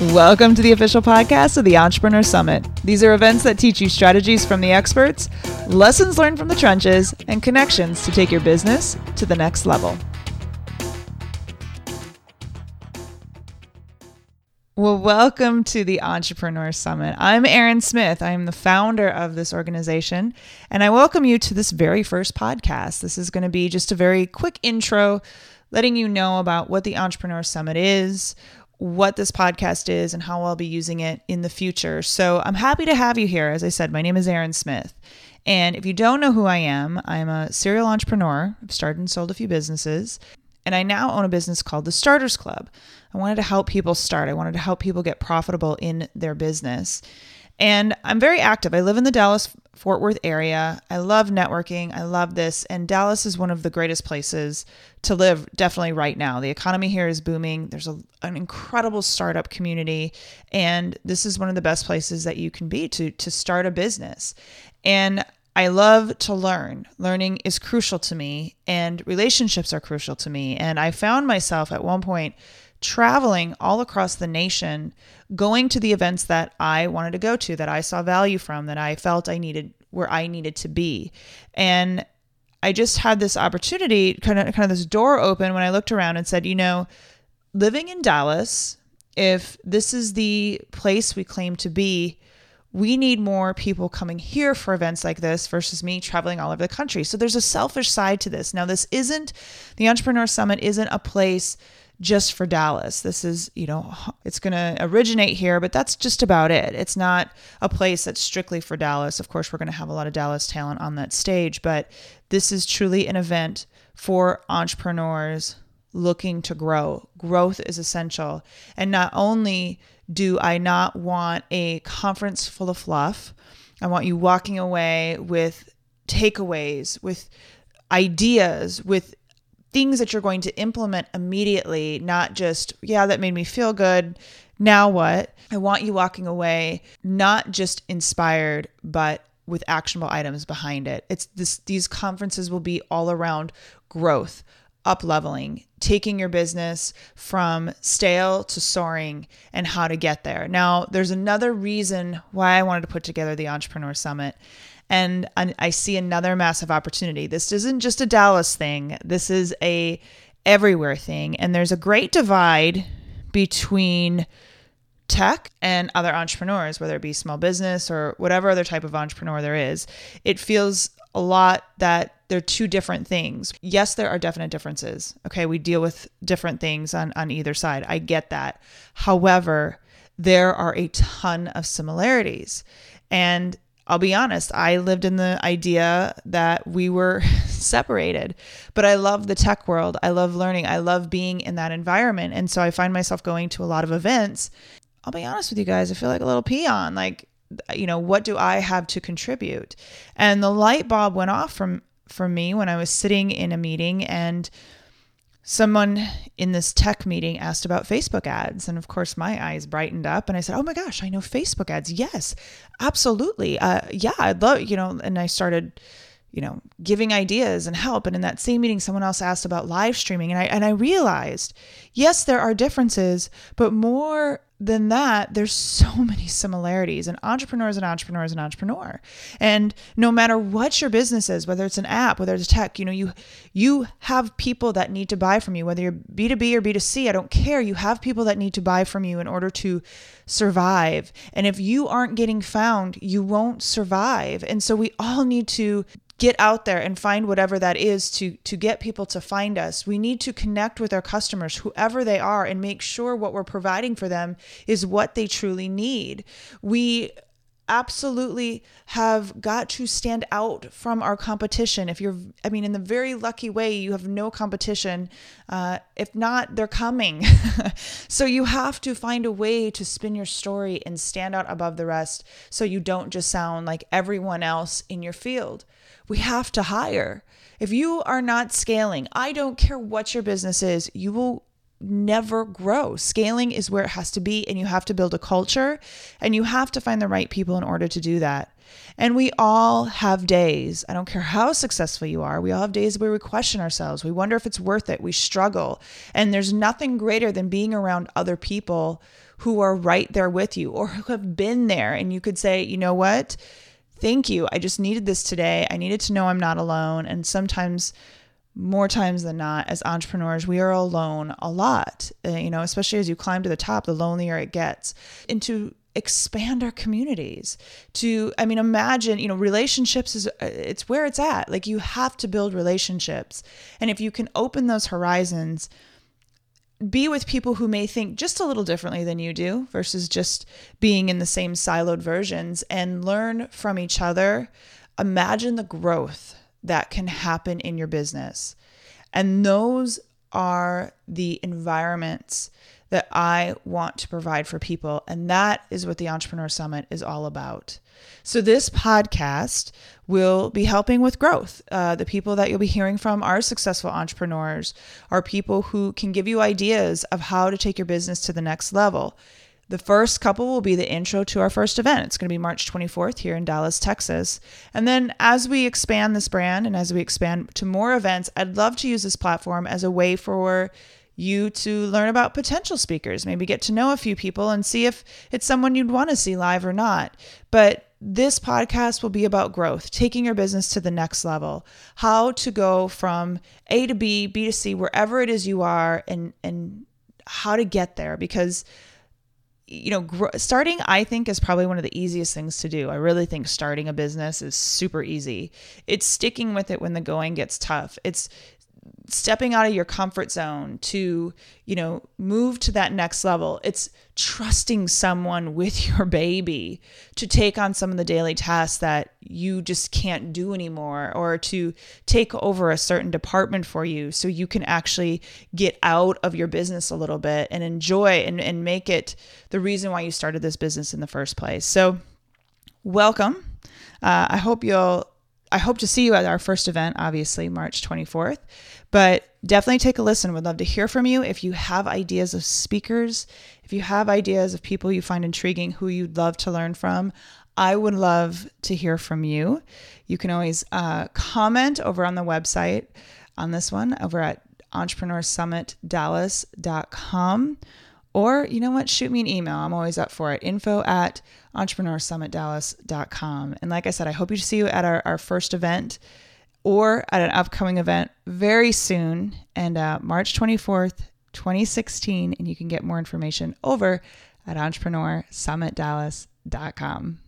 Welcome to the official podcast of the Entrepreneur Summit. These are events that teach you strategies from the experts, lessons learned from the trenches, and connections to take your business to the next level. Well, welcome to the Entrepreneur Summit. I'm Erin Smith. I am the founder of this organization, and I welcome you to this very first podcast. This is going to be just a very quick intro, letting you know about what the Entrepreneur Summit is, what this podcast is and how I'll be using it in the future. So I'm happy to have you here. As I said, my name is Erin Smith. And if you don't know who I am, I'm a serial entrepreneur. I've started and sold a few businesses. And I now own a business called the Starters Club. I wanted to help people start, I wanted to help people get profitable in their business. And I'm very active. I live in the Dallas Fort Worth area. I love networking. I love this. And Dallas is one of the greatest places to live, definitely right now. The economy here is booming. There's a, an incredible startup community. And this is one of the best places that you can be to, to start a business. And I love to learn. Learning is crucial to me, and relationships are crucial to me. And I found myself at one point traveling all across the nation, going to the events that I wanted to go to, that I saw value from, that I felt I needed where I needed to be. And I just had this opportunity, kind of kind of this door open when I looked around and said, you know, living in Dallas, if this is the place we claim to be, we need more people coming here for events like this versus me traveling all over the country. So there's a selfish side to this. Now, this isn't the Entrepreneur Summit isn't a place just for Dallas. This is, you know, it's going to originate here, but that's just about it. It's not a place that's strictly for Dallas. Of course, we're going to have a lot of Dallas talent on that stage, but this is truly an event for entrepreneurs looking to grow. Growth is essential. And not only do I not want a conference full of fluff, I want you walking away with takeaways, with ideas, with things that you're going to implement immediately, not just, yeah, that made me feel good. Now what? I want you walking away not just inspired, but with actionable items behind it. It's this these conferences will be all around growth, up leveling, taking your business from stale to soaring and how to get there. Now, there's another reason why I wanted to put together the Entrepreneur Summit, and I see another massive opportunity. This isn't just a Dallas thing. This is a everywhere thing and there's a great divide between tech and other entrepreneurs, whether it be small business or whatever other type of entrepreneur there is. It feels a lot that they're two different things. Yes, there are definite differences. Okay, we deal with different things on, on either side. I get that. However, there are a ton of similarities. And I'll be honest, I lived in the idea that we were separated. But I love the tech world. I love learning. I love being in that environment. And so I find myself going to a lot of events. I'll be honest with you guys, I feel like a little peon. Like, you know, what do I have to contribute? And the light bulb went off from from me when I was sitting in a meeting and someone in this tech meeting asked about Facebook ads. And of course, my eyes brightened up and I said, Oh my gosh, I know Facebook ads. Yes, absolutely. Uh, yeah, I'd love, you know, and I started you know, giving ideas and help. And in that same meeting, someone else asked about live streaming. And I, and I realized, yes, there are differences, but more than that, there's so many similarities. And entrepreneur is an entrepreneur is an entrepreneur. And no matter what your business is, whether it's an app, whether it's tech, you know, you you have people that need to buy from you, whether you're B2B or B2C, I don't care. You have people that need to buy from you in order to survive. And if you aren't getting found, you won't survive. And so we all need to get out there and find whatever that is to to get people to find us. We need to connect with our customers whoever they are and make sure what we're providing for them is what they truly need. We absolutely have got to stand out from our competition. If you're, I mean, in the very lucky way, you have no competition. Uh, if not, they're coming. so you have to find a way to spin your story and stand out above the rest so you don't just sound like everyone else in your field we have to hire. If you are not scaling, I don't care what your business is, you will never grow. Scaling is where it has to be, and you have to build a culture and you have to find the right people in order to do that. And we all have days, I don't care how successful you are, we all have days where we question ourselves. We wonder if it's worth it. We struggle. And there's nothing greater than being around other people who are right there with you or who have been there. And you could say, you know what? Thank you. I just needed this today. I needed to know I'm not alone. And sometimes, more times than not, as entrepreneurs, we are alone a lot. Uh, you know, especially as you climb to the top, the lonelier it gets. And to expand our communities to i mean imagine you know relationships is it's where it's at like you have to build relationships and if you can open those horizons be with people who may think just a little differently than you do versus just being in the same siloed versions and learn from each other. Imagine the growth that can happen in your business. And those are the environments that I want to provide for people. And that is what the Entrepreneur Summit is all about. So, this podcast will be helping with growth. Uh, the people that you'll be hearing from are successful entrepreneurs, are people who can give you ideas of how to take your business to the next level. The first couple will be the intro to our first event. It's going to be March 24th here in Dallas, Texas. And then as we expand this brand and as we expand to more events, I'd love to use this platform as a way for you to learn about potential speakers, maybe get to know a few people and see if it's someone you'd want to see live or not. But this podcast will be about growth, taking your business to the next level, how to go from A to B, B to C, wherever it is you are, and and how to get there. Because you know, gr- starting I think is probably one of the easiest things to do. I really think starting a business is super easy. It's sticking with it when the going gets tough. It's stepping out of your comfort zone to, you know, move to that next level. It's trusting someone with your baby to take on some of the daily tasks that you just can't do anymore or to take over a certain department for you so you can actually get out of your business a little bit and enjoy and, and make it the reason why you started this business in the first place. So, welcome. Uh, I hope you'll I hope to see you at our first event, obviously, March 24th. But definitely take a listen. Would love to hear from you. If you have ideas of speakers, if you have ideas of people you find intriguing who you'd love to learn from, I would love to hear from you. You can always uh, comment over on the website on this one over at entrepreneursummitdallas.com. Or, you know what, shoot me an email. I'm always up for it. Info at entrepreneursummitdallas.com. And like I said, I hope you see you at our, our first event or at an upcoming event very soon and uh, March 24th, 2016. And you can get more information over at entrepreneursummitdallas.com.